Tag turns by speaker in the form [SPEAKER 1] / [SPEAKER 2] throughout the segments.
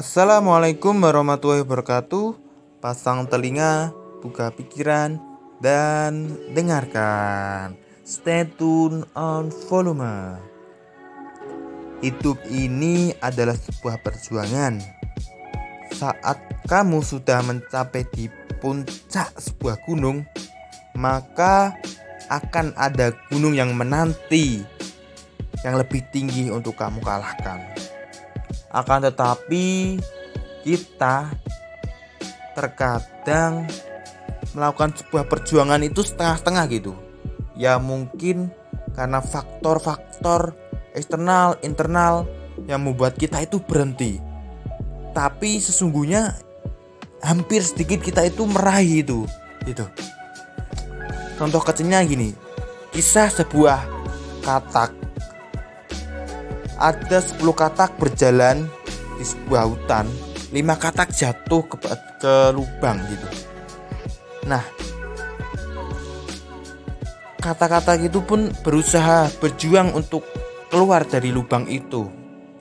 [SPEAKER 1] Assalamualaikum warahmatullahi wabarakatuh. Pasang telinga, buka pikiran, dan dengarkan. Stay tune on volume. Hidup ini adalah sebuah perjuangan. Saat kamu sudah mencapai di puncak sebuah gunung, maka akan ada gunung yang menanti yang lebih tinggi untuk kamu kalahkan. Akan tetapi kita terkadang melakukan sebuah perjuangan itu setengah-setengah gitu. Ya mungkin karena faktor-faktor eksternal, internal yang membuat kita itu berhenti. Tapi sesungguhnya hampir sedikit kita itu meraih itu gitu. Contoh kecilnya gini, kisah sebuah katak ada 10 katak berjalan di sebuah hutan, 5 katak jatuh ke, ke lubang gitu. Nah, kata-kata itu pun berusaha berjuang untuk keluar dari lubang itu.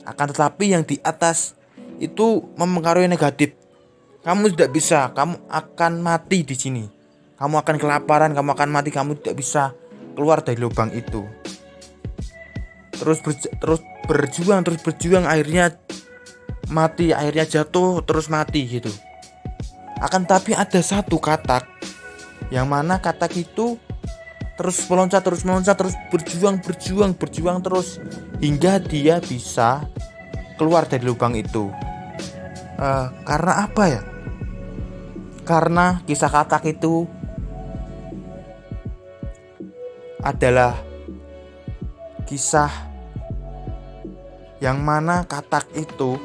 [SPEAKER 1] Akan tetapi yang di atas itu mempengaruhi negatif. Kamu tidak bisa, kamu akan mati di sini. Kamu akan kelaparan, kamu akan mati, kamu tidak bisa keluar dari lubang itu. Terus terus berjuang terus berjuang akhirnya mati akhirnya jatuh terus mati gitu. Akan tapi ada satu katak yang mana katak itu terus meloncat terus meloncat terus berjuang berjuang berjuang terus hingga dia bisa keluar dari lubang itu. Uh, karena apa ya? Karena kisah katak itu adalah kisah yang mana katak itu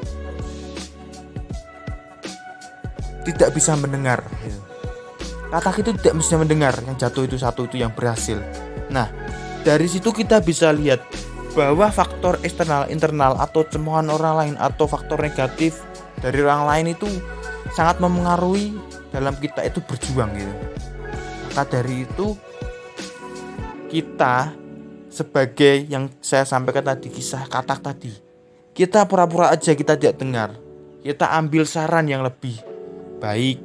[SPEAKER 1] tidak bisa mendengar. Katak itu tidak bisa mendengar, yang jatuh itu satu itu yang berhasil. Nah, dari situ kita bisa lihat bahwa faktor eksternal, internal atau cemoohan orang lain atau faktor negatif dari orang lain itu sangat memengaruhi dalam kita itu berjuang gitu. Maka dari itu kita sebagai yang saya sampaikan tadi kisah katak tadi. Kita pura-pura aja kita tidak dengar. Kita ambil saran yang lebih baik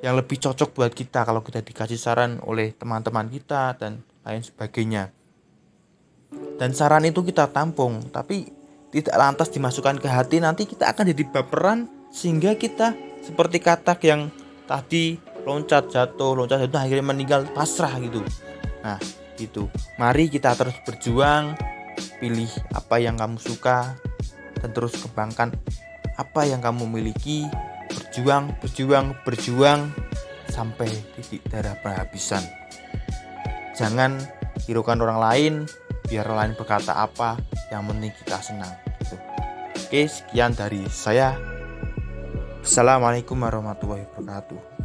[SPEAKER 1] yang lebih cocok buat kita kalau kita dikasih saran oleh teman-teman kita dan lain sebagainya. Dan saran itu kita tampung tapi tidak lantas dimasukkan ke hati. Nanti kita akan jadi baperan sehingga kita seperti katak yang tadi loncat jatuh loncat jatuh akhirnya meninggal pasrah gitu. Nah itu mari kita terus berjuang pilih apa yang kamu suka dan terus kembangkan apa yang kamu miliki. Berjuang berjuang berjuang sampai titik darah penghabisan jangan hiraukan orang lain biar orang lain berkata apa yang penting kita senang gitu. oke sekian dari saya. Assalamualaikum warahmatullahi wabarakatuh